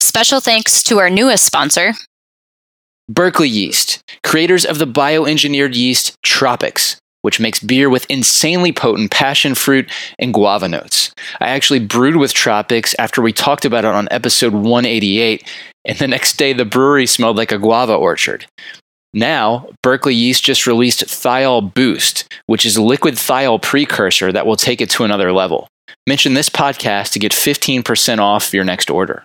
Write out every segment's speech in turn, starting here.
Special thanks to our newest sponsor, Berkeley Yeast, creators of the bioengineered yeast Tropics, which makes beer with insanely potent passion fruit and guava notes. I actually brewed with Tropics after we talked about it on episode 188, and the next day the brewery smelled like a guava orchard. Now, Berkeley Yeast just released Thiol Boost, which is a liquid thiol precursor that will take it to another level. Mention this podcast to get 15% off your next order.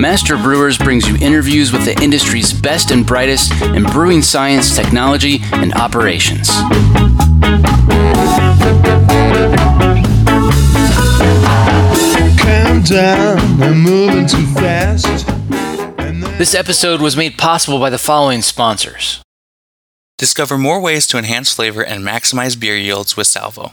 Master Brewers brings you interviews with the industry's best and brightest in brewing science, technology, and operations. Calm down, I'm moving too fast. This episode was made possible by the following sponsors. Discover more ways to enhance flavor and maximize beer yields with Salvo.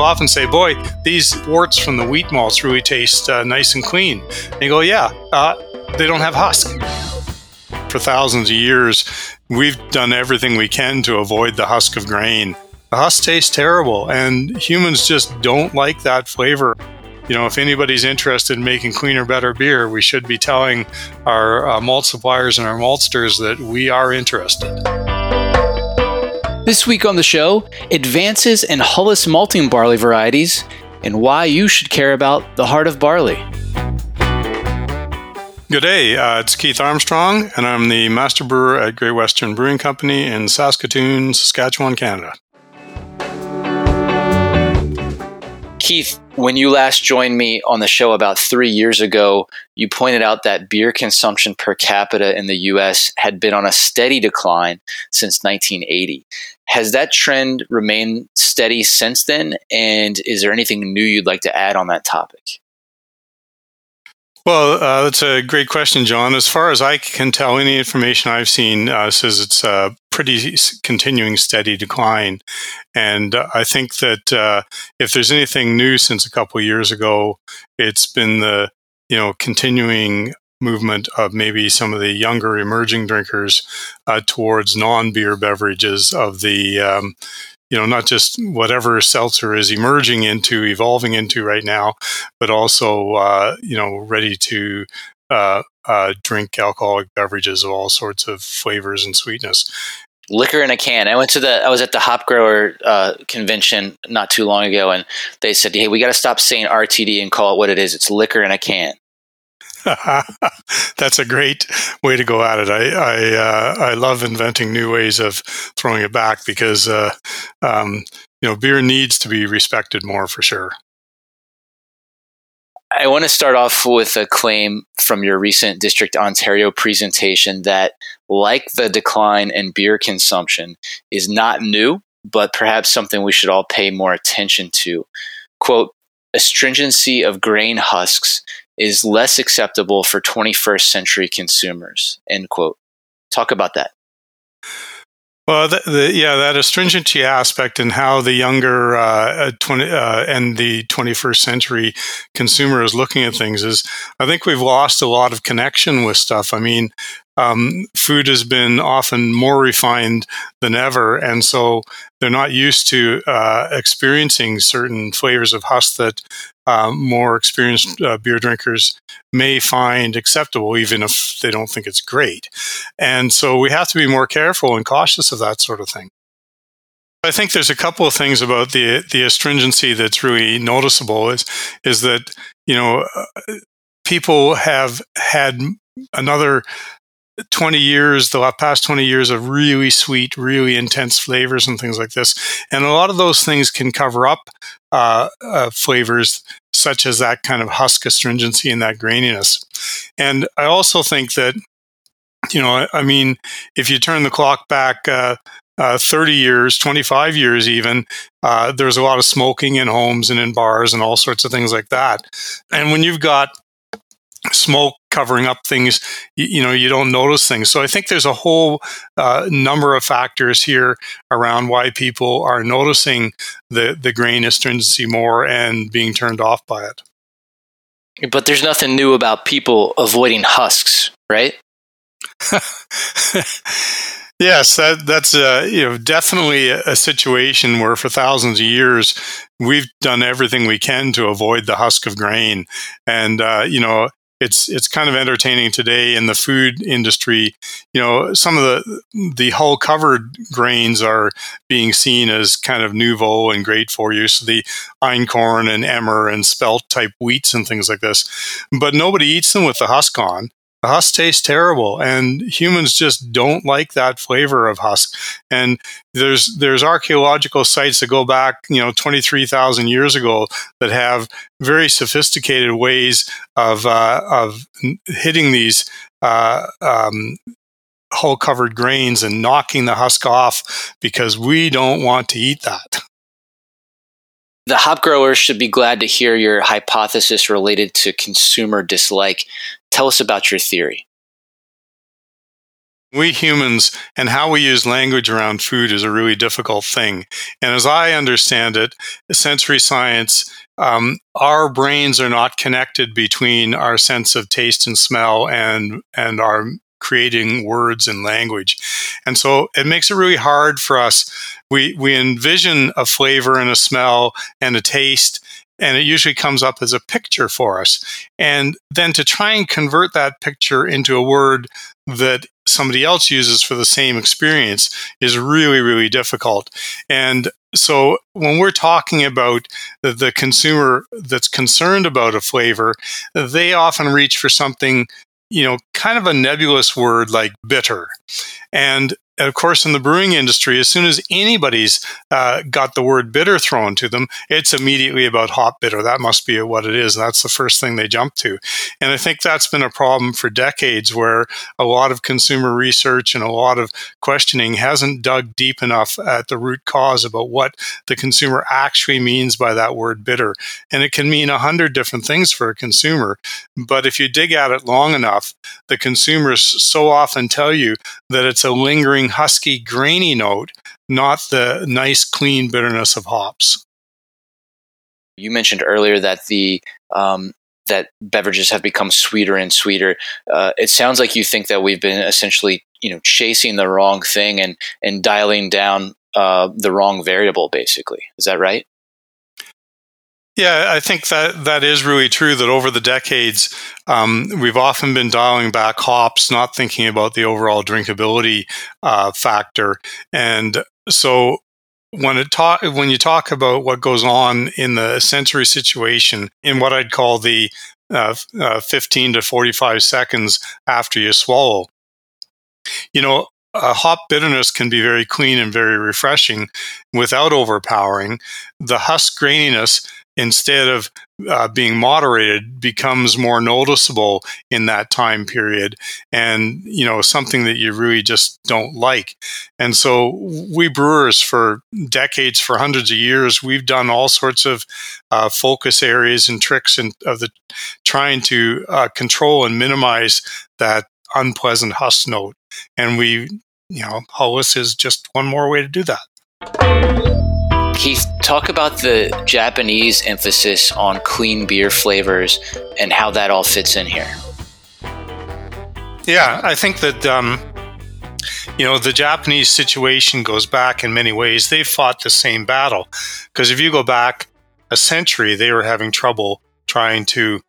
They'll often say, "Boy, these worts from the wheat malts really taste uh, nice and clean." And you go, "Yeah, uh, they don't have husk." For thousands of years, we've done everything we can to avoid the husk of grain. The husk tastes terrible, and humans just don't like that flavor. You know, if anybody's interested in making cleaner, better beer, we should be telling our uh, malt suppliers and our maltsters that we are interested. This week on the show, advances in Hulless malting barley varieties and why you should care about the heart of barley. Good day. Uh, it's Keith Armstrong, and I'm the master brewer at Great Western Brewing Company in Saskatoon, Saskatchewan, Canada. Keith, when you last joined me on the show about three years ago, you pointed out that beer consumption per capita in the US had been on a steady decline since 1980. Has that trend remained steady since then? And is there anything new you'd like to add on that topic? Well, uh, that's a great question, John. As far as I can tell, any information I've seen uh, says it's a pretty continuing steady decline. And uh, I think that uh, if there's anything new since a couple of years ago, it's been the you know continuing movement of maybe some of the younger emerging drinkers uh, towards non-beer beverages of the um, you know, not just whatever seltzer is emerging into, evolving into right now, but also, uh, you know, ready to uh, uh, drink alcoholic beverages of all sorts of flavors and sweetness. Liquor in a can. I went to the. I was at the hop grower uh, convention not too long ago, and they said, "Hey, we got to stop saying RTD and call it what it is. It's liquor in a can." That's a great way to go at it. I I, uh, I love inventing new ways of throwing it back because uh, um, you know beer needs to be respected more for sure. I want to start off with a claim from your recent District Ontario presentation that, like the decline in beer consumption, is not new, but perhaps something we should all pay more attention to. Quote, astringency of grain husks is less acceptable for 21st century consumers end quote talk about that well, the, the, yeah, that astringency aspect and how the younger uh, 20, uh, and the 21st century consumer is looking at things is, I think we've lost a lot of connection with stuff. I mean, um, food has been often more refined than ever, and so they're not used to uh, experiencing certain flavors of husk that uh, more experienced uh, beer drinkers may find acceptable, even if they don't think it's great. And so we have to be more careful and cautious of that sort of thing. I think there's a couple of things about the the astringency that's really noticeable is is that you know uh, people have had another 20 years, the past 20 years of really sweet, really intense flavors and things like this. And a lot of those things can cover up uh, uh, flavors such as that kind of husk astringency and that graininess. And I also think that, you know, I, mean, if you turn the clock back, uh, uh, 30 years, 25 years even, uh, there's a lot of smoking in homes and in bars and all sorts of things like that. And when you've got smoke covering up things you, you, know you don't notice things. So i think there's a whole uh, number of factors here around why people are noticing the the grain astringency more and being turned off by it. But there's nothing new about people avoiding husks right? Yes, that, that's uh, you know definitely a, a, situation where for thousands of years we've done everything we can to avoid the husk of grain, and uh, you know it's it's kind of entertaining today in the food industry. You know, some of the the hull covered grains are being seen as kind of nouveau and great for you. So the einkorn and emmer and spelt type wheats and things like this, but nobody eats them with the husk on husk tastes terrible and humans just don't like that flavor of husk. And there's there's archaeological sites that go back you know 23,000 years ago that have very sophisticated ways of uh, of hitting these uh, um, hull covered grains and knocking the husk off because we don't want to eat that. The hop growers should be glad to hear your hypothesis related to consumer dislike Tell us about your theory. We humans and how we use language around food is a really difficult thing. And as I understand it, sensory science, um, our brains are not connected between our sense of taste and smell and, and our creating words and language. And so it makes it really hard for us. We, we envision a flavor and a smell and a taste and it usually comes up as a picture for us. And then to try and convert that picture into a word that somebody else uses for the same experience is really, really difficult. And so when we're talking about the, consumer that's concerned about a flavor, they often reach for something you know, kind of a nebulous word like bitter. And of course, in the brewing industry, as soon as anybody's uh, got the word bitter thrown to them, it's immediately about hop bitter. That must be what it is. That's the first thing they jump to. And I think that's been a problem for decades where a lot of consumer research and a lot of questioning hasn't dug deep enough at the root cause about what the consumer actually means by that word bitter. And it can mean a hundred different things for a consumer. But if you dig at it long enough, the consumers so often tell you that it's a lingering husky, grainy note, not the nice, clean bitterness of hops. You mentioned earlier that the um, that beverages have become sweeter and sweeter. Uh, it sounds like you think that we've been essentially, you know, chasing the wrong thing and and dialing down uh, the wrong variable. Basically, is that right? Yeah, I think that that is really true. That over the decades, um, we've often been dialing back hops, not thinking about the overall drinkability uh, factor. And so, when it talk when you talk about what goes on in the sensory situation, in what I'd call the uh, uh, 15 to 45 seconds after you swallow, you know, a hop bitterness can be very clean and very refreshing without overpowering. The husk graininess instead of uh, being moderated becomes more noticeable in that time period and you know something that you really just don't like. And so we brewers for decades for hundreds of years we've done all sorts of uh, focus areas and tricks and of the trying to uh, control and minimize that unpleasant husk note. And we you know Hulless is just one more way to do that Keith, talk about the Japanese emphasis on clean beer flavors and how that all fits in here. Yeah, I think that um, you know the Japanese situation goes back in many ways. They fought the same battle because if you go back a century, they were having trouble trying to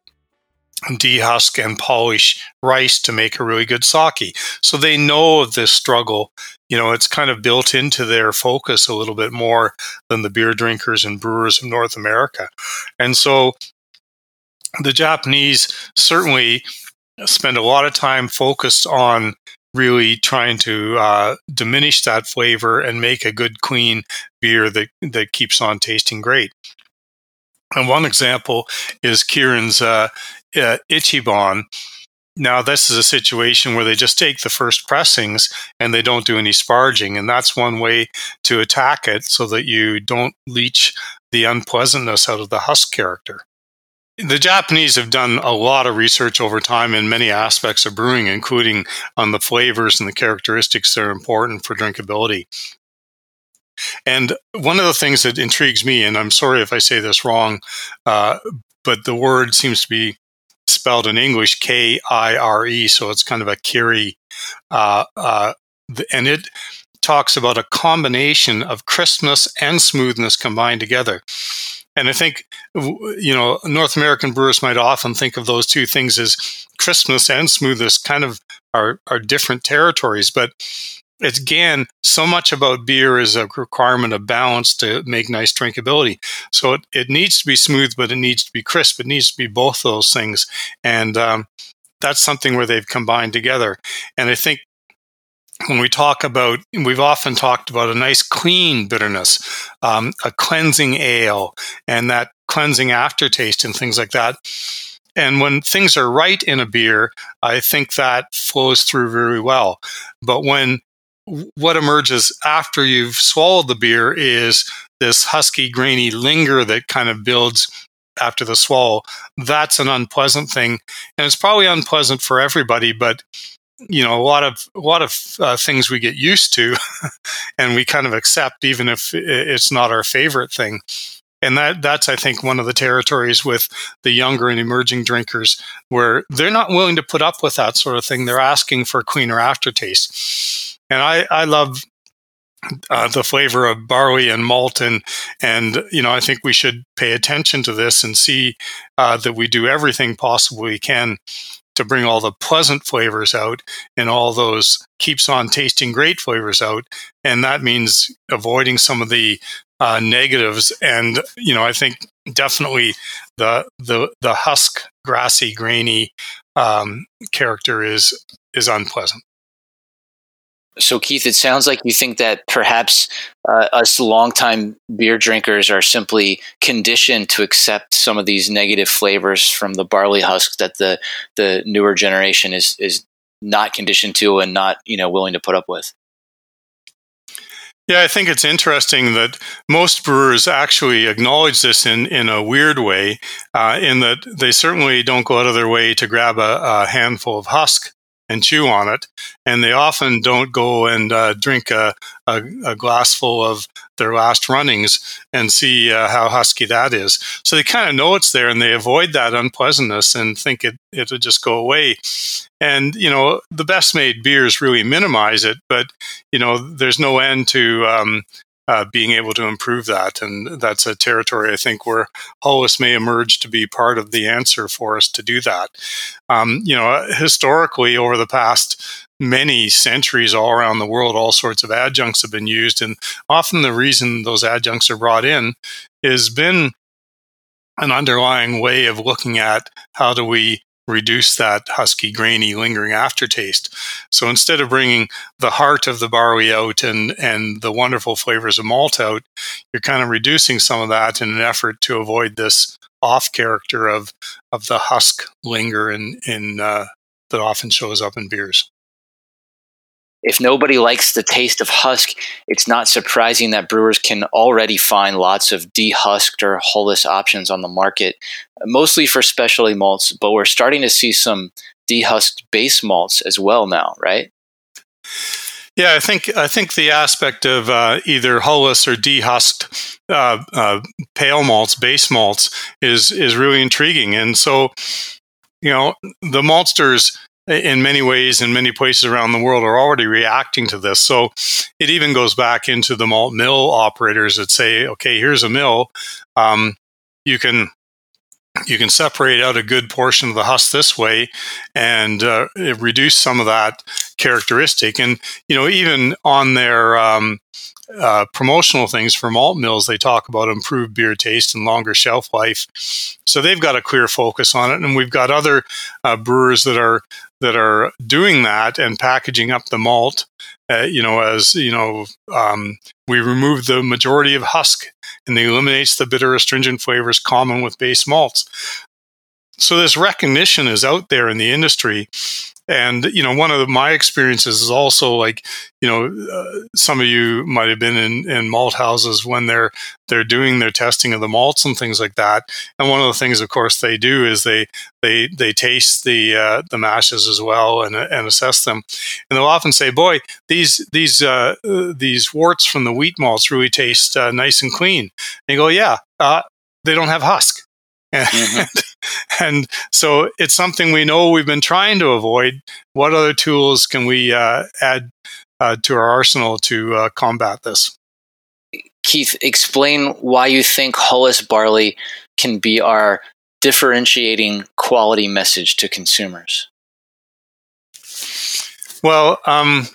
dehusk and polish rice to make a really good sake. So they know of this struggle. You know, it's kind of built into their focus a little bit more than the beer drinkers and brewers of North America. And so the Japanese certainly spend a lot of time focused on really trying to uh, diminish that flavor and make a good, clean beer that, that keeps on tasting great. And one example is Kirin's uh, uh, Ichiban. Now, this is a situation where they just take the first pressings and they don't do any sparging. And that's one way to attack it so that you don't leach the unpleasantness out of the husk character. The Japanese have done a lot of research over time in many aspects of brewing, including on the flavors and the characteristics that are important for drinkability. And one of the things that intrigues me, and I'm sorry if I say this wrong, uh, but the word seems to be spelled in English K I R E, so it's kind of a Kiri, uh, uh, and it talks about a combination of crispness and smoothness combined together. And I think, you know, North American brewers might often think of those two things as crispness and smoothness kind of are, are different territories. But again, so much about beer is a requirement of balance to make nice drinkability. So it, it needs to be smooth, but it needs to be crisp. It needs to be both those things. And um, that's something where they've combined together. And I think when we talk about, we've often talked about a nice clean bitterness, um, a cleansing ale, and that cleansing aftertaste and things like that. And when things are right in a beer, I think that flows through very well. But when what emerges after you've swallowed the beer is this husky, grainy linger that kind of builds after the swallow. That's an unpleasant thing, and it's probably unpleasant for everybody. But you know a lot of a lot of uh, things we get used to and we kind of accept even if it's not our favorite thing and that that's i think one of the territories with the younger and emerging drinkers where they're not willing to put up with that sort of thing they're asking for cleaner aftertaste and i i love uh, the flavor of barley and malt and and you know I think we should pay attention to this and see uh, that we do everything possible we can to bring all the pleasant flavors out and all those keeps on tasting great flavors out. And that means avoiding some of the uh, negatives. And, you know, I think definitely the, the, the husk, grassy, grainy um, character is, is unpleasant. So, Keith, it sounds like you think that perhaps uh, us longtime beer drinkers are simply conditioned to accept some of these negative flavors from the barley husk that the the newer generation is is not conditioned to and not you know willing to put up with. Yeah, I think it's interesting that most brewers actually acknowledge this in, in a weird way, uh, in that they certainly don't go out of their way to grab a, a handful of husk and chew on it. And they often don't go and uh, drink a, a, a, glass full of their last runnings and see uh, how husky that is. So they kind of know it's there and they avoid that unpleasantness and think it, it'll just go away. And, you know, the best made beers really minimize it, but, you know, there's no end to um, uh, being able to improve that. And that's a territory I think where Hulless may emerge to be part of the answer for us to do that. Um, you know, historically, over the past many centuries all around the world, all sorts of adjuncts have been used. And often the reason those adjuncts are brought in has been an underlying way of looking at how do we reduce that husky, grainy, lingering aftertaste. So instead of bringing the heart of the barley out and, and the wonderful flavors of malt out, you're kind of reducing some of that in an effort to avoid this off character of, of the husk linger in, in, uh, that often shows up in beers if nobody likes the taste of husk, it's not surprising that brewers can already find lots of dehusked or hulless options on the market, mostly for specialty malts, but we're starting to see some dehusked base malts as well now, right? Yeah, I think I think the aspect of uh, either hulless or dehusked uh, uh, pale malts, base malts, is is really intriguing. And so, you know, the maltsters in many ways in many places around the world are already reacting to this. So it even goes back into the malt mill operators that say, okay, here's a mill. Um, you can you can separate out a good portion of the husk this way and uh, reduce some of that characteristic. And you know, even on their um, uh, promotional things for malt mills, they talk about improved beer taste and longer shelf life. So they've got a clear focus on it, and we've got other uh, brewers that are that are doing that and packaging up the malt. Uh, you know, as you know, um, we remove the majority of husk, and it eliminates the bitter astringent flavors common with base malts. So this recognition is out there in the industry, and you know, one of the, my experiences is also like, you know, uh, some of you might have been in, in malt houses when they're they're doing their testing of the malts and things like that. And one of the things, of course, they do is they they they taste the uh, the mashes as well and and assess them. And they'll often say, "Boy, these these uh, these worts from the wheat malts really taste uh, nice and clean." And you go, "Yeah, uh, they don't have husk." Mm-hmm. And so it's something we know we've been trying to avoid. What other tools can we uh, add uh, to our arsenal to uh, combat this? Keith, explain why you think Hulless barley can be our differentiating quality message to consumers. Well, um,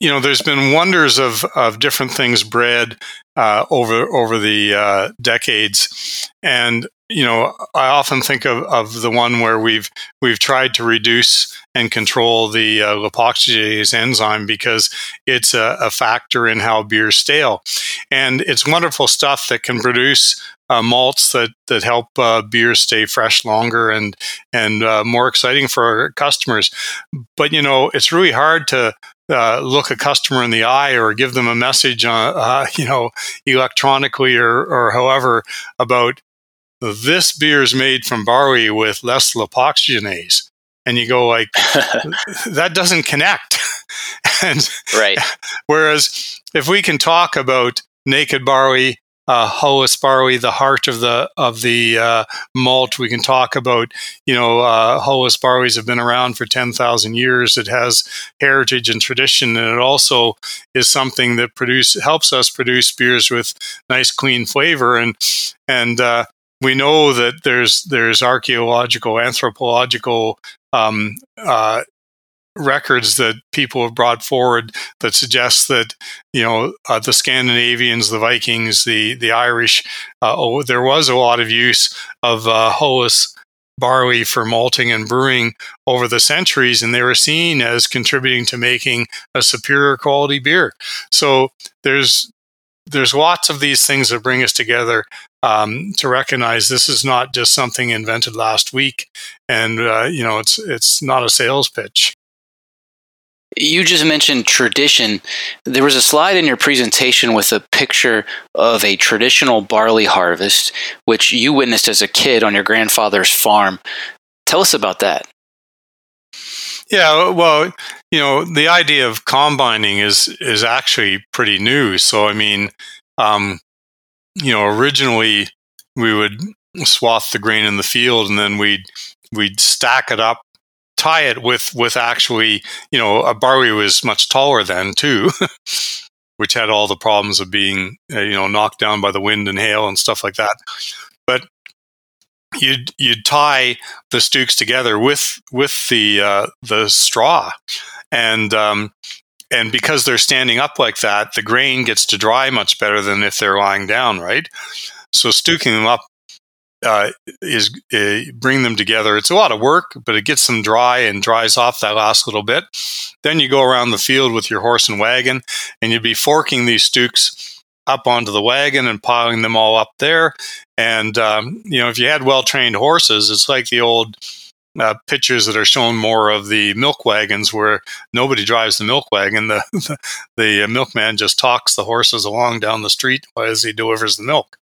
you know, there's been wonders of, of different things bred uh, over over the uh, decades, and you know, I often think of, of the one where we've we've tried to reduce and control the uh, lipoxygenase enzyme because it's a, a, factor in how beers stale, and it's wonderful stuff that can produce uh, malts that that help uh, beers stay fresh longer and and uh, more exciting for our customers. But you know, it's really hard to uh, look a customer in the eye or give them a message, uh, uh, you know, electronically or, or however about this beer is made from barley with less lipoxygenase. And you go like, that doesn't connect. and right. Whereas if we can talk about naked barley uh, Hulless barley, the heart of the of the uh, malt. We can talk about, you know, uh, Hulless barleys have been around for ten thousand years. It has heritage and tradition, and it also is something that produce helps us produce beers with nice, clean flavor. And and uh, we know that there's there's archaeological, anthropological um, uh, records that people have brought forward that suggest that you know uh, the Scandinavians, the Vikings, the the Irish, uh, oh, there was a lot of use of uh, Hulless barley for malting and brewing over the centuries, and they were seen as contributing to making a superior quality beer. So there's there's lots of these things that bring us together um, to recognize this is not just something invented last week, and uh, you know it's it's not a sales pitch. You just mentioned tradition. There was a slide in your presentation with a picture of a traditional barley harvest, which you witnessed as a kid on your grandfather's farm. Tell us about that. Yeah, well, you know, the idea of combining is is actually pretty new. So, I mean, um, you know, originally we would swath the grain in the field, and then we'd we'd stack it up tie it with with actually, you know, a barley was much taller then too, which had all the problems of being, uh, you know, knocked down by the wind and hail and stuff like that. But you'd you'd tie the stooks together with with the uh, the straw, and um, and because they're standing up like that, the grain gets to dry much better than if they're lying down, right? So stooking them up uh, is uh, bring them together. It's a lot of work, but it gets them dry and dries off that last little bit. Then you go around the field with your horse and wagon, and you'd be forking these stooks up onto the wagon and piling them all up there. And um, you know, if you had well trained horses, it's like the old uh, pictures that are shown more of the milk wagons where nobody drives the milk wagon. The, the, the milkman just talks the horses along down the street as he delivers the milk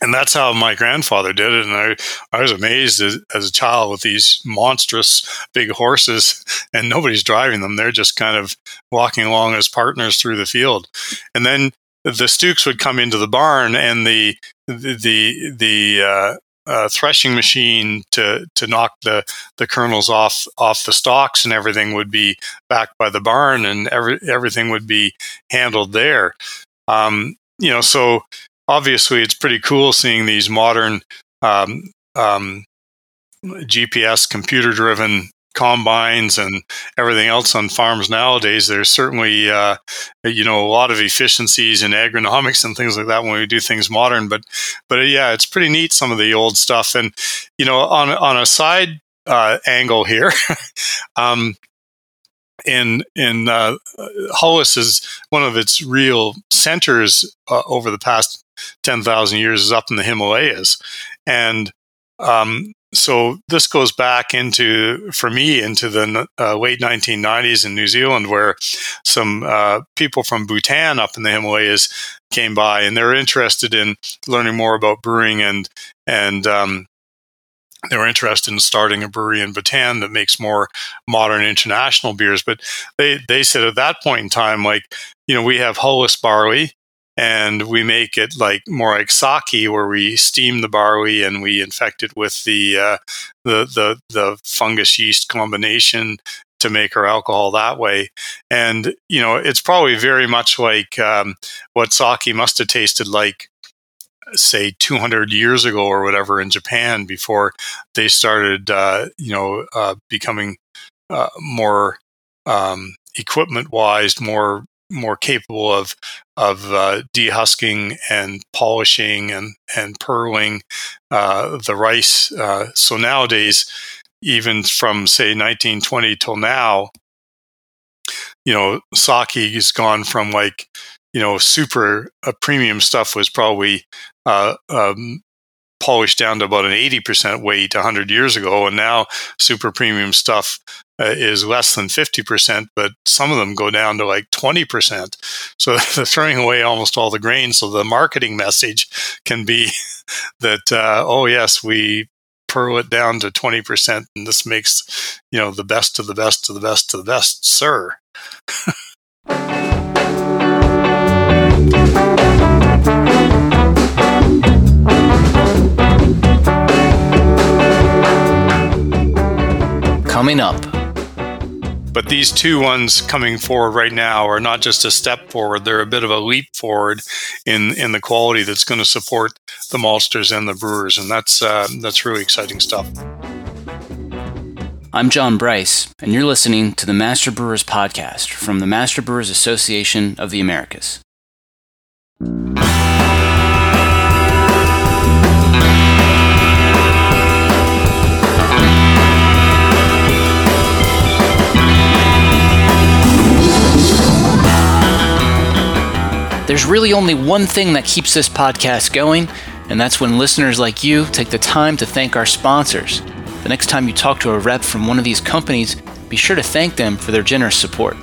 and that's how my grandfather did it. And I, I was amazed as, as, a child with these monstrous big horses, and nobody's driving them. They're just kind of walking along as partners through the field. And then the Stooks would come into the barn, and the the the, the uh, uh, threshing machine to to knock the the kernels off off the stalks and everything would be back by the barn, and every everything would be handled there. Um, you know, so obviously it's pretty cool seeing these modern um, um, GPS computer driven combines and everything else on farms nowadays, there's certainly uh, you know a lot of efficiencies in agronomics and things like that when we do things modern. But but uh, yeah, it's pretty neat some of the old stuff. And you know on on a side uh, angle here. um, in in uh, Hulless is one of its real centers uh, over the past ten thousand years is up in the Himalayas, and um, so this goes back into for me into the uh, late 1990s in New Zealand, where some uh, people from Bhutan up in the Himalayas came by, and they're interested in learning more about brewing and and um, they were interested in starting a brewery in Bhutan that makes more modern international beers. But they, they said at that point in time, like, you know, we have Hulless barley and we make it like more like sake where we steam the barley and we infect it with the, uh, the, the, the fungus yeast combination to make our alcohol that way. And, you know, it's probably very much like um, what sake must have tasted like say 200 years ago or whatever in Japan before they started, uh, you know, uh, becoming uh, more um, equipment wise, more more capable of of uh, dehusking and polishing and and pearling uh, the rice. Uh, so nowadays, even from say 1920 till now, you know, sake has gone from like you know, super uh, premium stuff was probably uh, um, polished down to about an 80% weight 100 years ago. And now super premium stuff uh, is less than 50%, but some of them go down to like 20%. So they're throwing away almost all the grain. So the marketing message can be that, uh, oh, yes, we pearl it down to 20%, and this makes, you know, the best of the best of the best of the best, sir. Coming up. But these two ones coming forward right now are not just a step forward; they're a bit of a leap forward in in the quality that's going to support the maltsters and the brewers, and that's uh, that's really exciting stuff. I'm John Bryce, and you're listening to the Master Brewers Podcast from the Master Brewers Association of the Americas. There's really only one thing that keeps this podcast going, and that's when listeners like you take the time to thank our sponsors. The next time you talk to a rep from one of these companies, be sure to thank them for their generous support.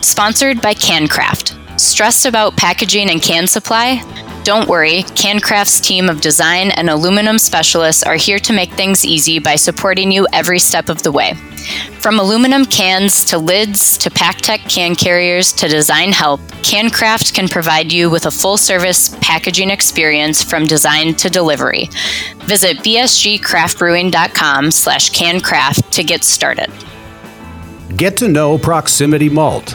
Sponsored by CanCraft. Stressed about packaging and can supply? Don't worry, CanCraft's team of design and aluminum specialists are here to make things easy by supporting you every step of the way. From aluminum cans to lids to PakTech can carriers to design help, CanCraft can provide you with a full service packaging experience from design to delivery. Visit bsgcraftbrewing.com slash cancraft to get started. Get to know Proximity Malt.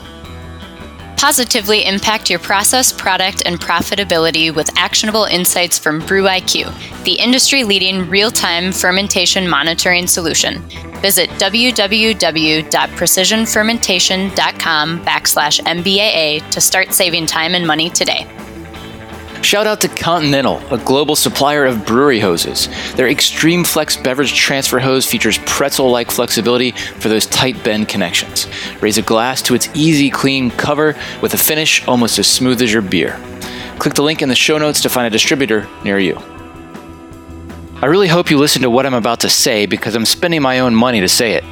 Positively impact your process, product, and profitability with actionable insights from BrewIQ, the industry leading real time fermentation monitoring solution. Visit www.precisionfermentation.com backslash MBAA to start saving time and money today. Shout out to Continental, a global supplier of brewery hoses. Their Extreme Flex beverage transfer hose features pretzel like flexibility for those tight bend connections. Raise a glass to its easy, clean cover with a finish almost as smooth as your beer. Click the link in the show notes to find a distributor near you. I really hope you listen to what I'm about to say because I'm spending my own money to say it.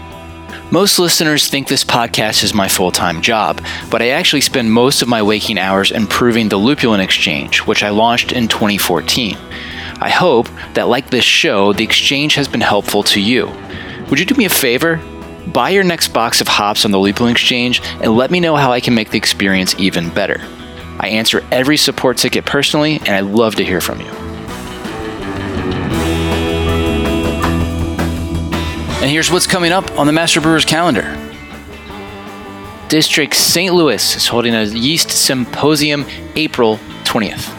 Most listeners think this podcast is my full time job, but I actually spend most of my waking hours improving the Lupulin Exchange, which I launched in 2014. I hope that, like this show, the exchange has been helpful to you. Would you do me a favor? buy your next box of hops on the Lupulin Exchange and let me know how I can make the experience even better. I answer every support ticket personally, and I love to hear from you. And here's what's coming up on the Master Brewers calendar. District St. Louis is holding a yeast symposium April 20th.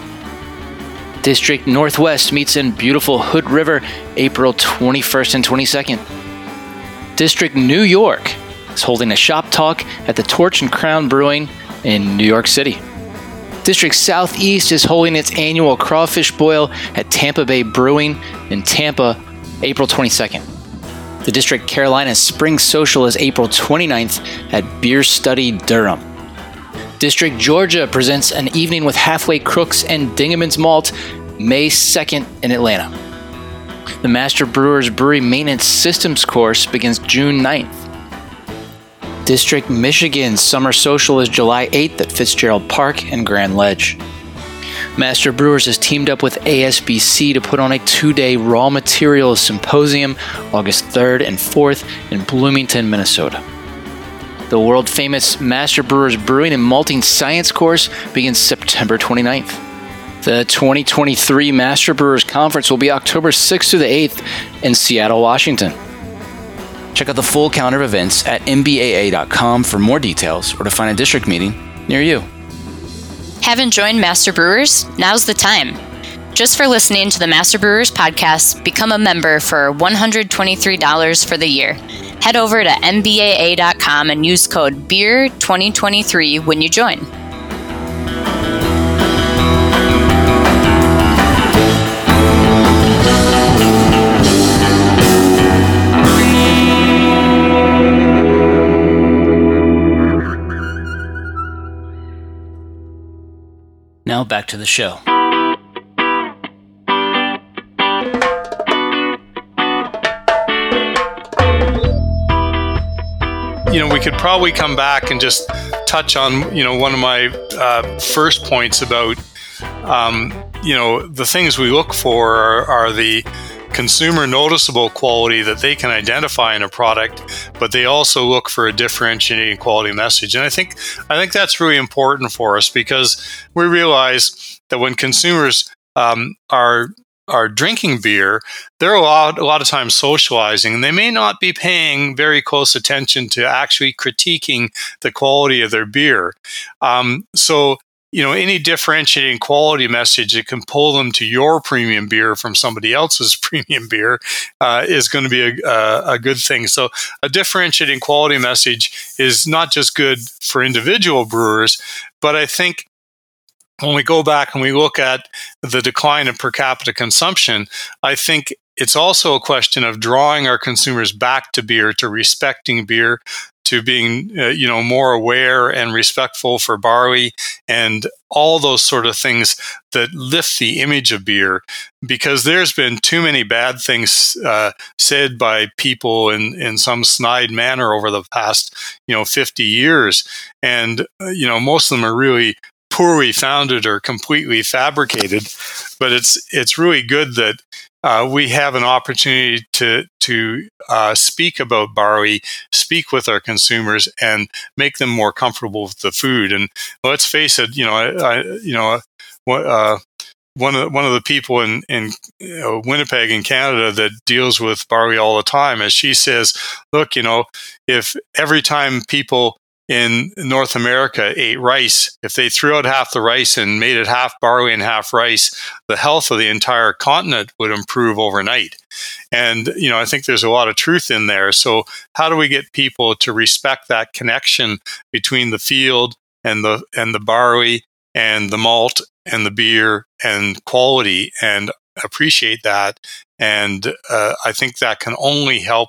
District Northwest meets in beautiful Hood River April 21st and 22nd. District New York is holding a shop talk at the Torch and Crown Brewing in New York City. District Southeast is holding its annual crawfish boil at Tampa Bay Brewing in Tampa April 22nd. The District Carolina Spring Social is April 29th at Beer Study Durham. District Georgia presents an evening with Halfway Crooks and Dingemans Malt May 2nd in Atlanta. The Master Brewers Brewery Maintenance Systems course begins June 9th. District Michigan Summer Social is July 8th at Fitzgerald Park and Grand Ledge. Master Brewers has teamed up with ASBC to put on a two day raw materials symposium August 3rd and 4th in Bloomington, Minnesota. The world famous Master Brewers Brewing and Malting Science course begins September 29th. The 2023 Master Brewers Conference will be October 6th through the 8th in Seattle, Washington. Check out the full calendar of events at mbaa.com for more details or to find a district meeting near you. Haven't joined Master Brewers? Now's the time. Just for listening to the Master Brewers podcast, become a member for $123 for the year. Head over to mbaa.com and use code BEER2023 when you join. Now back to the show. you know, we could probably come back and just touch on, you know, one of my uh, first points about, um, you know, the things we look for are, are, the consumer noticeable quality that they can identify in a product, but they also look for a differentiating quality message. And I think I think that's really important for us because we realize that when consumers um, are are drinking beer, they're a lot, a lot of times socializing, and they may not be paying very close attention to actually critiquing the quality of their beer. Um, so, you know, any differentiating quality message that can pull them to your premium beer from somebody else's premium beer uh, is going to be a, a, a good thing. So, a differentiating quality message is not just good for individual brewers, but I think when we go back and we look at the decline in per capita consumption, I think it's also a question of drawing our consumers back to beer, to respecting beer, to being uh, you know more aware and respectful for barley and all those sort of things that lift the image of beer. Because there's been too many bad things uh, said by people in, in some snide manner over the past you know 50 years. And uh, you know most of them are really poorly founded or completely fabricated. But it's it's really good that uh, we have an opportunity to to uh, speak about barley, speak with our consumers, and make them more comfortable with the food. And let's face it, you know, I, I you know, uh, one of one of the people in in you know, Winnipeg in Canada that deals with barley all the time, as she says, look, you know, if every time people in North America ate rice, if they threw out half the rice and made it half barley and half rice, the health of the entire continent would improve overnight. And, you know, I think there's a lot of truth in there. So, how do we get people to respect that connection between the field and the and the barley and the malt and the beer and quality and appreciate that? And uh, I think that can only help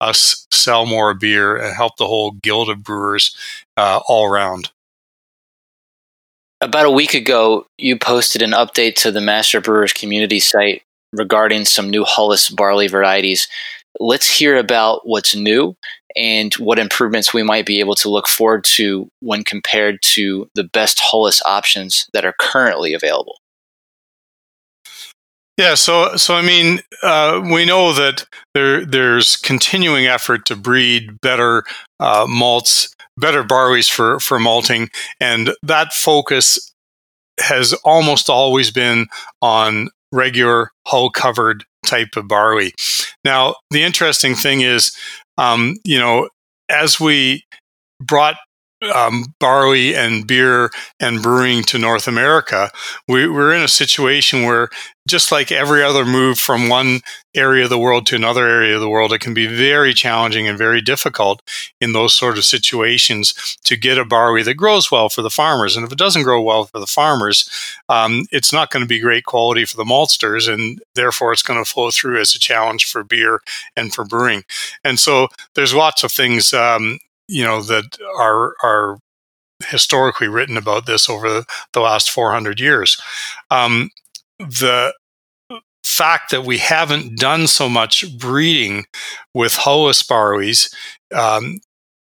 us sell more beer and help the whole guild of brewers uh, all around. About a week ago, you posted an update to the Master Brewers community site regarding some new Hulless barley varieties. Let's hear about what's new and what improvements we might be able to look forward to when compared to the best Hulless options that are currently available. Yeah, so so I mean, uh, we know that there there's continuing effort to breed better uh, malts, better barleys for for malting, and that focus has almost always been on regular hull covered type of barley. Now, the interesting thing is, um, you know, as we brought um, barley and beer and brewing to North America, we, we're in a situation where, just like every other move from one area of the world to another area of the world, it can be very challenging and very difficult in those sort of situations to get a barley that grows well for the farmers. And if it doesn't grow well for the farmers, um, it's not going to be great quality for the maltsters, and therefore it's going to flow through as a challenge for beer and for brewing. And so there's lots of things um, you know that are are historically written about this over the last 400 years. Um, the fact that we haven't done so much breeding with Hulless barleys um,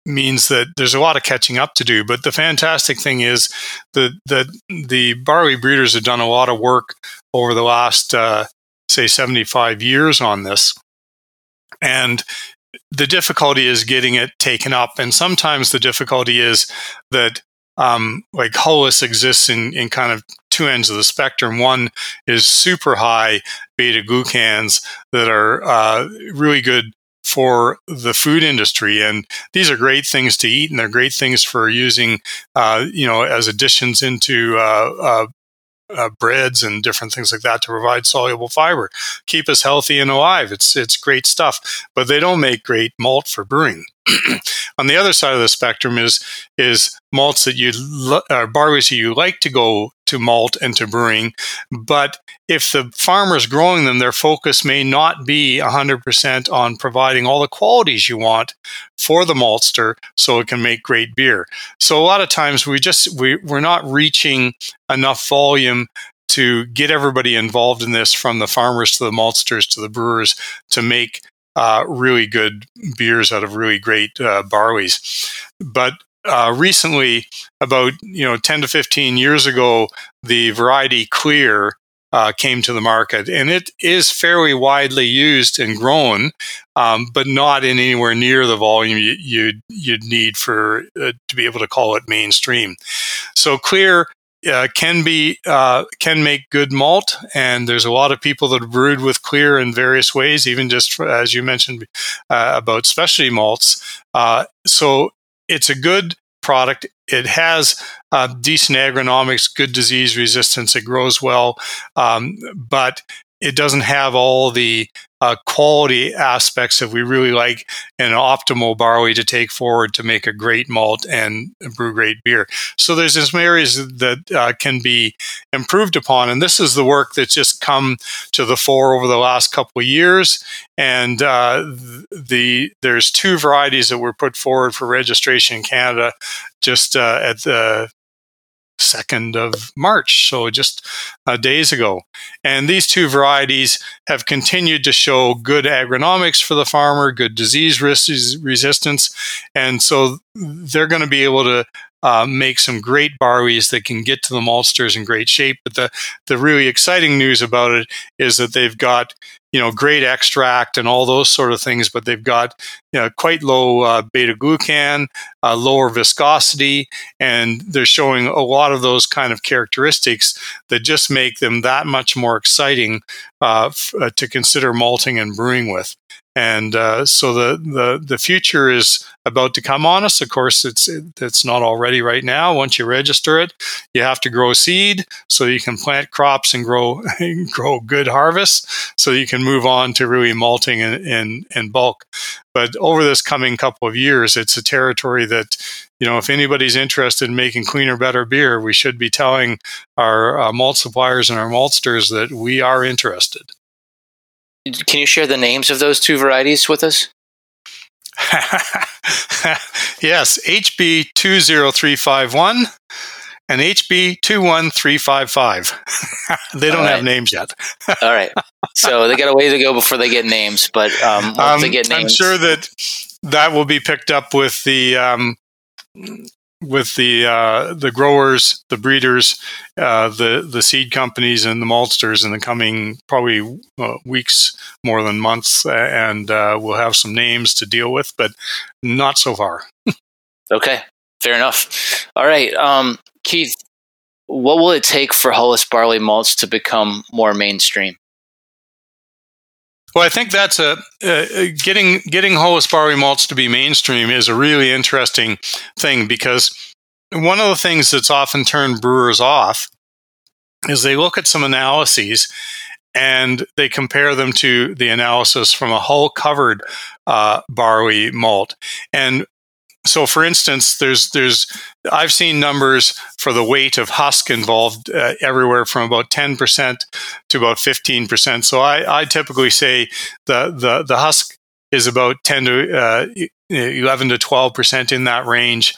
means that there's a lot of catching up to do. But the fantastic thing is that the, the barley breeders have done a lot of work over the last, uh, say, 75 years on this. And the difficulty is getting it taken up. And sometimes the difficulty is that um, like Hulless exists in, in kind of two ends of the spectrum. One is super high beta glucans that are uh, really good for the food industry. And these are great things to eat, and they're great things for using, uh, you know, as additions into uh, uh breads and different things like that to provide soluble fiber, keep us healthy and alive. It's it's great stuff, but they don't make great malt for brewing. On the other side of the spectrum is is malts that you uh, barleys that you like to go to malt and to brewing, but if the farmers growing them, their focus may not be 100% on providing all the qualities you want for the maltster so it can make great beer. So a lot of times we just we, we're not reaching enough volume to get everybody involved in this from the farmers to the maltsters to the brewers to make uh, really good beers out of really great uh, barleys. But uh, recently, about you know 10 to 15 years ago, the variety Clear uh, came to the market, and it is fairly widely used and grown, um, but not in anywhere near the volume you, you'd, you'd need for uh, to be able to call it mainstream. So Clear uh, can be uh, can make good malt, and there's a lot of people that brewed with clear in various ways, even just for, as you mentioned uh, about specialty malts. Uh, so it's a good product. It has uh, decent agronomics, good disease resistance. It grows well, um, but it doesn't have all the uh, quality aspects that we really like an optimal barley to take forward to make a great malt and brew great beer. So there's some areas that uh, can be improved upon, and this is the work that's just come to the fore over the last couple of years. And uh, the there's two varieties that were put forward for registration in Canada just uh, at the 2nd of March, so just uh, days ago. And these two varieties have continued to show good agronomics for the farmer, good disease resistance. And so they're going to be able to uh, make some great barleys that can get to the maltsters in great shape. But the, the really exciting news about it is that they've got you know, great extract and all those sort of things, but they've got you know, quite low uh, beta glucan, uh, lower viscosity, and they're showing a lot of those kind of characteristics that just make them that much more exciting uh, f- uh, to consider malting and brewing with. And uh, so the, the the future is about to come on us. Of course, it's it's not already right now. Once you register it, you have to grow seed so you can plant crops and grow grow good harvests. So you can move on to really malting in, in, in bulk. But over this coming couple of years, it's a territory that you know, if anybody's interested in making cleaner, better beer, we should be telling our uh, malt suppliers and our maltsters that we are interested. Can you share the names of those two varieties with us? yes, HB 20351 and HB 21355. they don't right. have names yet. All right. So they got a way to go before they get names, but um, um, they get names. I'm sure that that will be picked up with the um, with the uh, the growers, the breeders, uh, the the seed companies, and the maltsters in the coming probably uh, weeks more than months, and uh, we'll have some names to deal with, but not so far. okay, fair enough. All right, um, Keith, what will it take for hulless barley malts to become more mainstream? Well, I think that's a getting getting hulless barley malts to be mainstream is a really interesting thing because one of the things that's often turned brewers off is they look at some analyses and they compare them to the analysis from a hull covered uh, barley malt. And so for instance there's there's i've seen numbers for the weight of husk involved uh, everywhere from about 10% to about 15% so i, I typically say the, the, the husk is about 10 to uh, 11 to 12 percent in that range.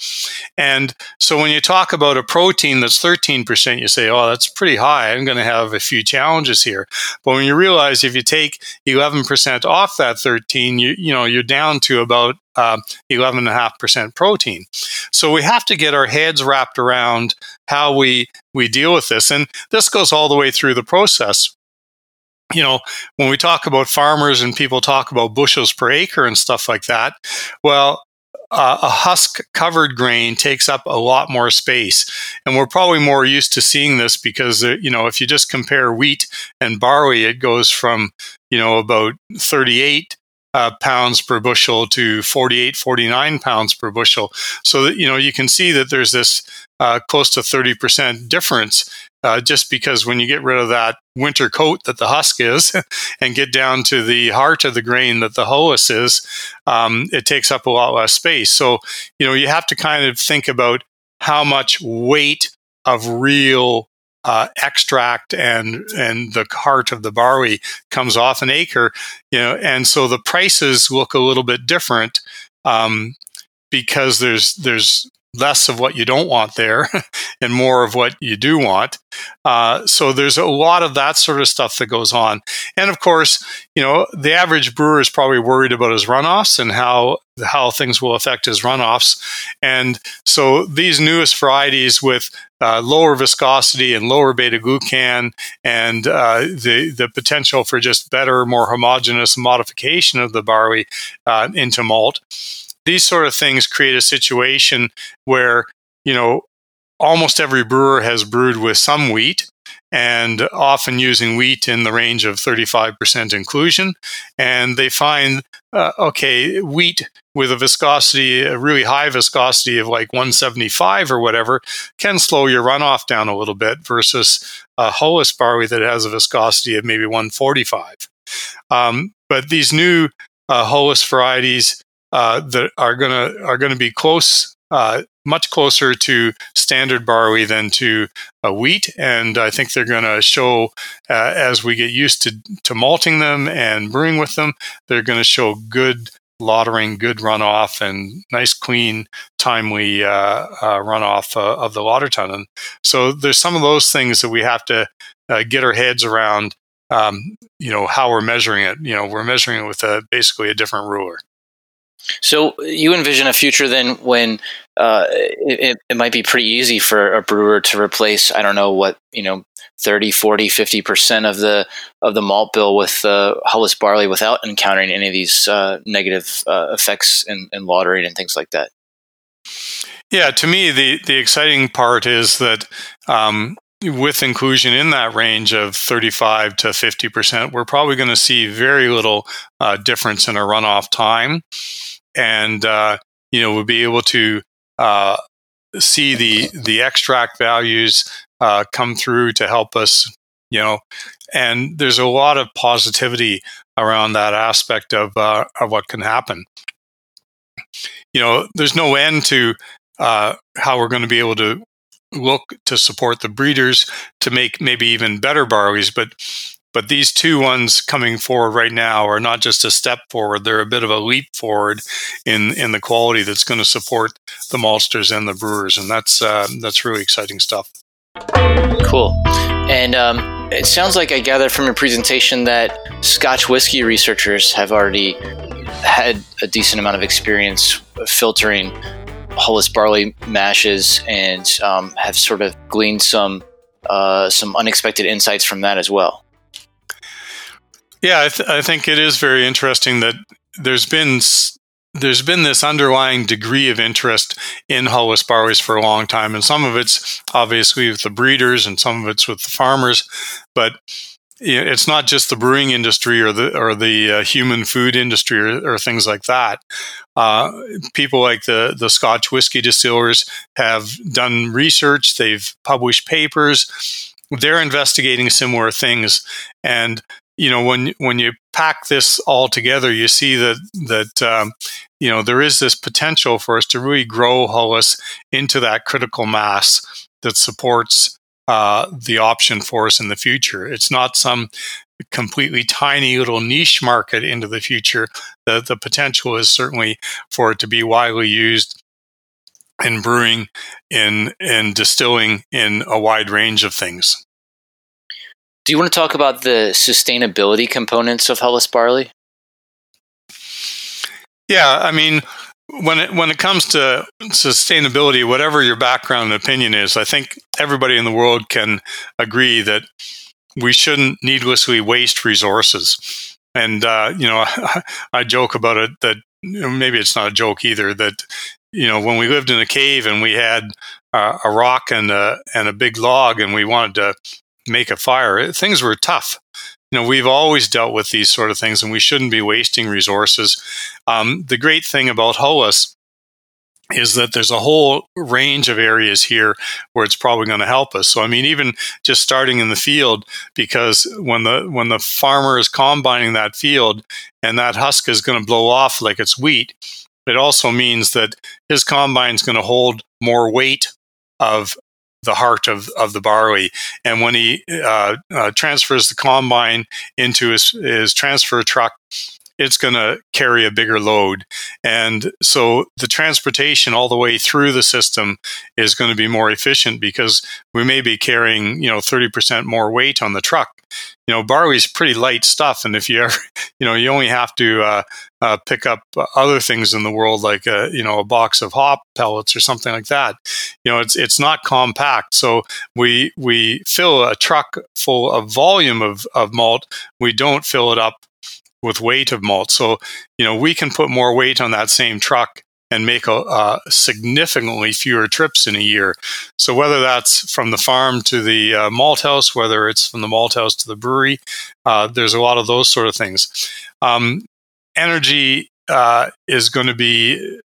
And so when you talk about a protein that's 13 percent, you say, oh, that's pretty high. I'm going to have a few challenges here. But when you realize if you take 11 percent off that 13, you, you know, you're down to about uh, 11.5% protein. So we have to get our heads wrapped around how we, we deal with this. And this goes all the way through the process you know, when we talk about farmers and people talk about bushels per acre and stuff like that, well, uh, a husk covered grain takes up a lot more space. And we're probably more used to seeing this because, uh, you know, if you just compare wheat and barley, it goes from, you know, about 38 uh, pounds per bushel to 48, 49 pounds per bushel. So that, you know, you can see that there's this uh, close to 30% difference uh, just because when you get rid of that winter coat that the husk is and get down to the heart of the grain that the hulless is, um, it takes up a lot less space. So, you know, you have to kind of think about how much weight of real uh, extract and and the heart of the barley comes off an acre, you know, and so the prices look a little bit different um, because there's there's less of what you don't want there and more of what you do want. Uh, so there's a lot of that sort of stuff that goes on. And of course, you know, the average brewer is probably worried about his runoffs and how how things will affect his runoffs. And so these newest varieties with uh, lower viscosity and lower beta glucan and uh, the the potential for just better, more homogeneous modification of the barley uh, into malt these sort of things create a situation where, you know, almost every brewer has brewed with some wheat and often using wheat in the range of 35% inclusion. And they find, uh, okay, wheat with a viscosity, a really high viscosity of like 175 or whatever, can slow your runoff down a little bit versus a hulless barley that has a viscosity of maybe 145. Um, but these new uh, hulless varieties uh, that are gonna are gonna be close, uh, much closer to standard barley than to a wheat, and I think they're gonna show uh, as we get used to to malting them and brewing with them, they're gonna show good lautering, good runoff, and nice, clean, timely uh, uh, runoff of the lauter tun. And so there's some of those things that we have to get our heads around um, you know how we're measuring it. You know, we're measuring it with a, basically a different ruler. So you envision a future then when uh, it, it, might be pretty easy for a brewer to replace, I don't know what, you know, 30, 40, 50% of the, of the malt bill with uh, hulless barley without encountering any of these uh, negative uh, effects in, in and things like that. Yeah, to me, the, the exciting part is that um, with inclusion in that range of 35 to 50%, we're probably going to see very little uh, difference in a runoff time. And uh, you know we'll be able to uh, see the the extract values uh, come through to help us you know. And there's a lot of positivity around that aspect of uh, of what can happen. You know there's no end to uh, how we're going to be able to look to support the breeders to make maybe even better barleys but but these two ones coming forward right now are not just a step forward; they're a bit of a leap forward in in the quality that's going to support the maltsters and the brewers, and that's uh, that's really exciting stuff. Cool, and um, it sounds like I gather from your presentation that Scotch whiskey researchers have already had a decent amount of experience filtering hulless barley mashes and um, have sort of gleaned some uh, some unexpected insights from that as well. Yeah, I, th- I think it is very interesting that there's been there's been this underlying degree of interest in hulless barleys for a long time, and some of it's obviously with the breeders, and some of it's with the farmers. But it's not just the brewing industry or the or the uh, human food industry or, or things like that. Uh, people like the the Scotch whiskey distillers have done research. They've published papers. They're investigating similar things, and you know when when you pack this all together, you see that that um, you know there is this potential for us to really grow Hulless into that critical mass that supports uh, the option for us in the future. It's not some completely tiny little niche market into the future. The, the potential is certainly for it to be widely used in brewing, in, in distilling, in a wide range of things. Do you want to talk about the sustainability components of Hulless barley? Yeah, I mean, when it when it comes to sustainability, whatever your background and opinion is, I think everybody in the world can agree that we shouldn't needlessly waste resources. And uh, you know, I joke about it that maybe it's not a joke either. That you know, when we lived in a cave and we had uh, a rock and a and a big log, and we wanted to make a fire, things were tough you know, we've always dealt with these sort of things and we shouldn't be wasting resources. Um, the great thing about Hulless is that there's a whole range of areas here where it's probably going to help us. So I mean even just starting in the field because when the when the farmer is combining that field and that husk is going to blow off like it's wheat, it also means that his combine is going to hold more weight of the heart of, of the barley. And when he uh, uh, transfers the combine into his, his transfer truck, it's going to carry a bigger load. And so the transportation all the way through the system is going to be more efficient because we may be carrying, you know, 30% more weight on the truck. You know, barley is pretty light stuff. And if you ever, you know, you only have to uh, uh, pick up other things in the world, like, a, you know, a box of hop pellets or something like that. You know, it's, it's not compact. So we, we fill a truck full of volume of, of malt. We don't fill it up with weight of malt. So, you know, we can put more weight on that same truck and make a, significantly fewer trips in a year. So whether that's from the farm to the uh, malt house, whether it's from the malt house to the brewery, uh, there's a lot of those sort of things. Um, energy uh, is going to be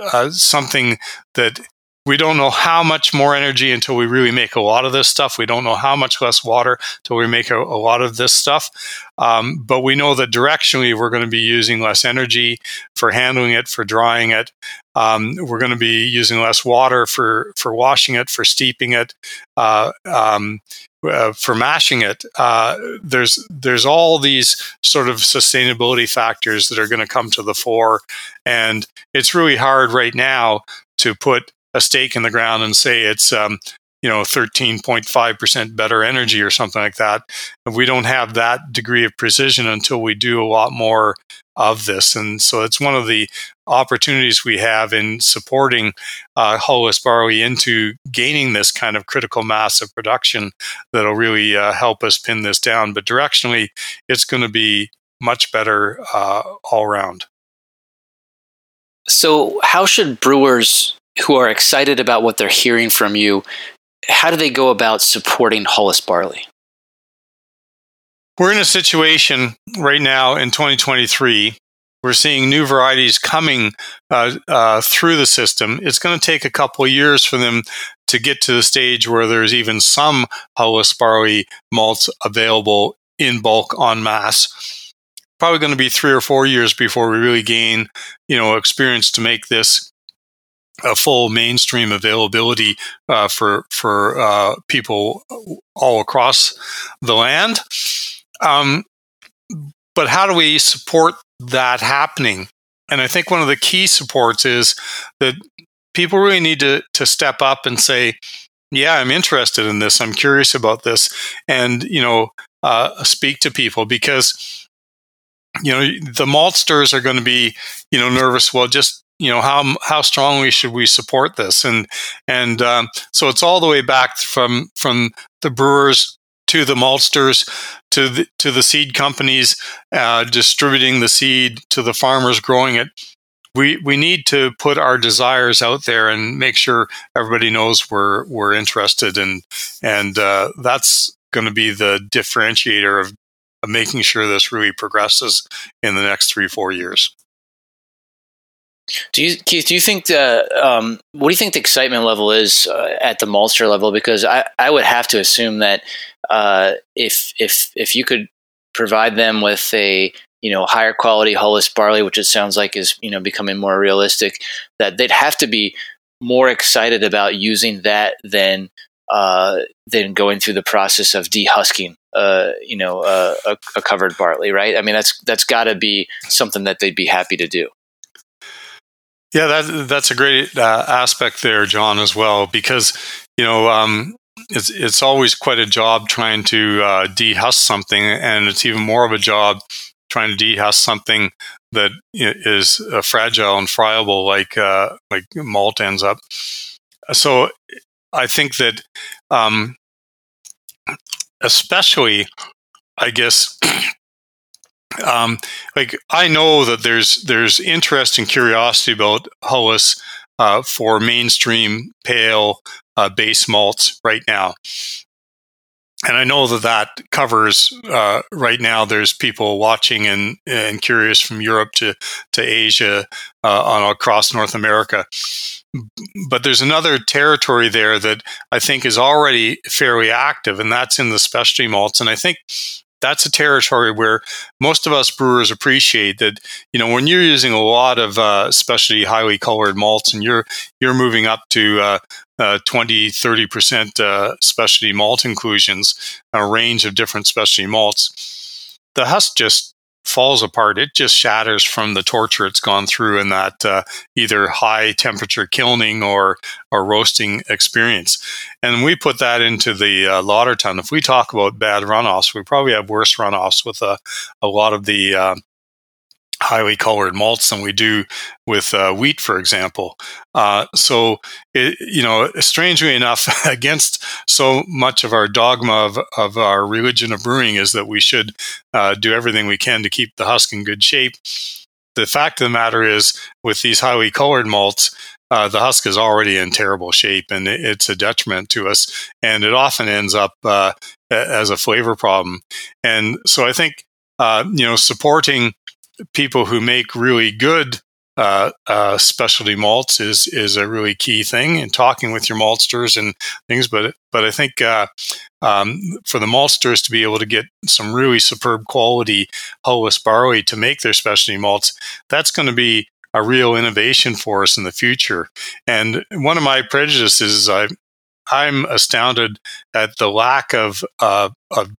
uh, something that we don't know how much more energy until we really make a lot of this stuff. We don't know how much less water until we make a, a lot of this stuff. Um, but we know that directionally we're going to be using less energy for handling it, for drying it. Um, we're going to be using less water for for washing it, for steeping it, uh, um, uh, for mashing it. Uh, there's there's all these sort of sustainability factors that are going to come to the fore, and it's really hard right now to put a stake in the ground and say it's um, you know 13.5% better energy or something like that. We don't have that degree of precision until we do a lot more of this. And so it's one of the opportunities we have in supporting uh, barley into gaining this kind of critical mass of production that'll really uh, help us pin this down. But directionally it's going to be much better uh, all around. So how should brewers who are excited about what they're hearing from you, how do they go about supporting Hulless Barley? We're in a situation right now in 2023. We're seeing new varieties coming uh, uh, through the system. It's going to take a couple years for them to get to the stage where there's even some Hulless barley malts available in bulk en masse. Probably going to be three or four years before we really gain, you know, experience to make this a full mainstream availability uh, for for uh, people all across the land. Um, but how do we support that happening? And I think one of the key supports is that people really need to to step up and say, "Yeah, I'm interested in this. I'm curious about this," and you know, uh, speak to people because you know the maltsters are going to be you know nervous well just you know how how strongly should we support this and and um, so it's all the way back from from the brewers to the maltsters to the to the seed companies uh, distributing the seed to the farmers growing it we we need to put our desires out there and make sure everybody knows we're we're interested and and uh, that's going to be the differentiator of, of making sure this really progresses in the next three four years. Do you, Keith? Do you think the um, what do you think the excitement level is uh, at the maltster level? Because I, I would have to assume that uh, if if if you could provide them with a you know higher quality hulless barley, which it sounds like is you know becoming more realistic, that they'd have to be more excited about using that than uh, than going through the process of dehusking, uh, you know, uh, a, a, covered barley, right? I mean, that's that's got to be something that they'd be happy to do. Yeah, that that's a great uh, aspect there, John, as well, because you know um, it's it's always quite a job trying to uh, something, and it's even more of a job trying to dehusk something that is uh, fragile and friable, like like malt ends up. So I think that, um, especially, I guess, um, like I know that there's there's interest and curiosity about Hulless uh, for mainstream pale uh, base malts right now. And I know that that covers uh, right now. There's people watching and, and curious from Europe to to Asia uh, on across North America but there's another territory there that I think is already fairly active, and that's in the specialty malts. And I think that's a territory where most of us brewers appreciate that you know when you're using a lot of uh, specialty highly colored malts and you're you're moving up to uh, uh, 20 30% uh, specialty malt inclusions a range of different specialty malts the husk just falls apart. It just shatters from the torture it's gone through in that uh, either high temperature kilning or or roasting experience. And we put that into the uh, lauter tun. If we talk about bad runoffs, we probably have worse runoffs with a, a lot of the uh, highly colored malts than we do with uh, wheat, for example. Uh, so, it, you know, strangely enough, against so much of our dogma of, of our religion of brewing is that we should uh, do everything we can to keep the husk in good shape. The fact of the matter is, with these highly colored malts, uh, the husk is already in terrible shape and it's a detriment to us. And it often ends up uh, as a flavor problem. And so I think, uh, you know, supporting people who make really good uh, uh, specialty malts is is a really key thing and talking with your maltsters and things. But but I think uh, um, for the maltsters to be able to get some really superb quality hulless barley to make their specialty malts, that's going to be a real innovation for us in the future. And one of my prejudices is I I'm astounded at the lack of uh, of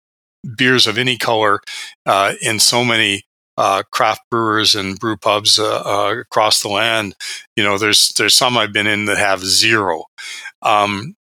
beers of any color uh, in so many uh, craft brewers and brew pubs uh, uh, across the land. You know, there's there's some I've been in that have zero. Um,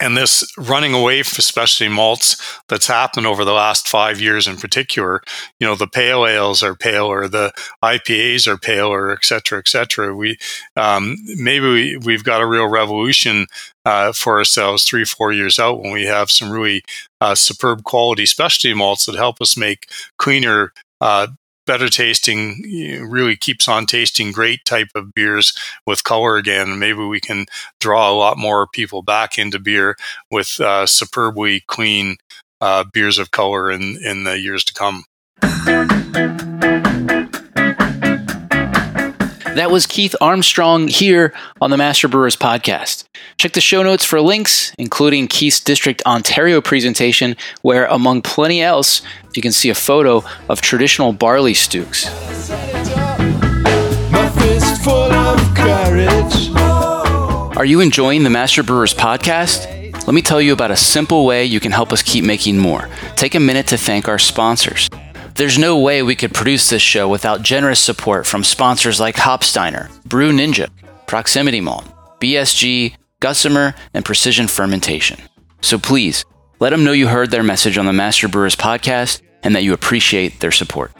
and this running away from specialty malts that's happened over the last five years in particular, you know, the pale ales are paler, the IPAs are paler, et cetera, et cetera. We, um, maybe we, have got a real revolution uh, for ourselves three, four years out when we have some really uh, superb quality specialty malts that help us make cleaner, uh, better tasting, really keeps on tasting great type of beers with color again. Maybe we can draw a lot more people back into beer with uh, superbly clean uh, beers of color in, in the years to come. That was Keith Armstrong here on the Master Brewers podcast. Check the show notes for links, including Keith's District Ontario presentation, where, among plenty else, you can see a photo of traditional barley stooks. Are you enjoying the Master Brewers podcast? Let me tell you about a simple way you can help us keep making more. Take a minute to thank our sponsors. There's no way we could produce this show without generous support from sponsors like Hopsteiner, Brew Ninja, Proximity Malt, BSG, Gusmer, and Precision Fermentation. So please, let them know you heard their message on the Master Brewers podcast and that you appreciate their support.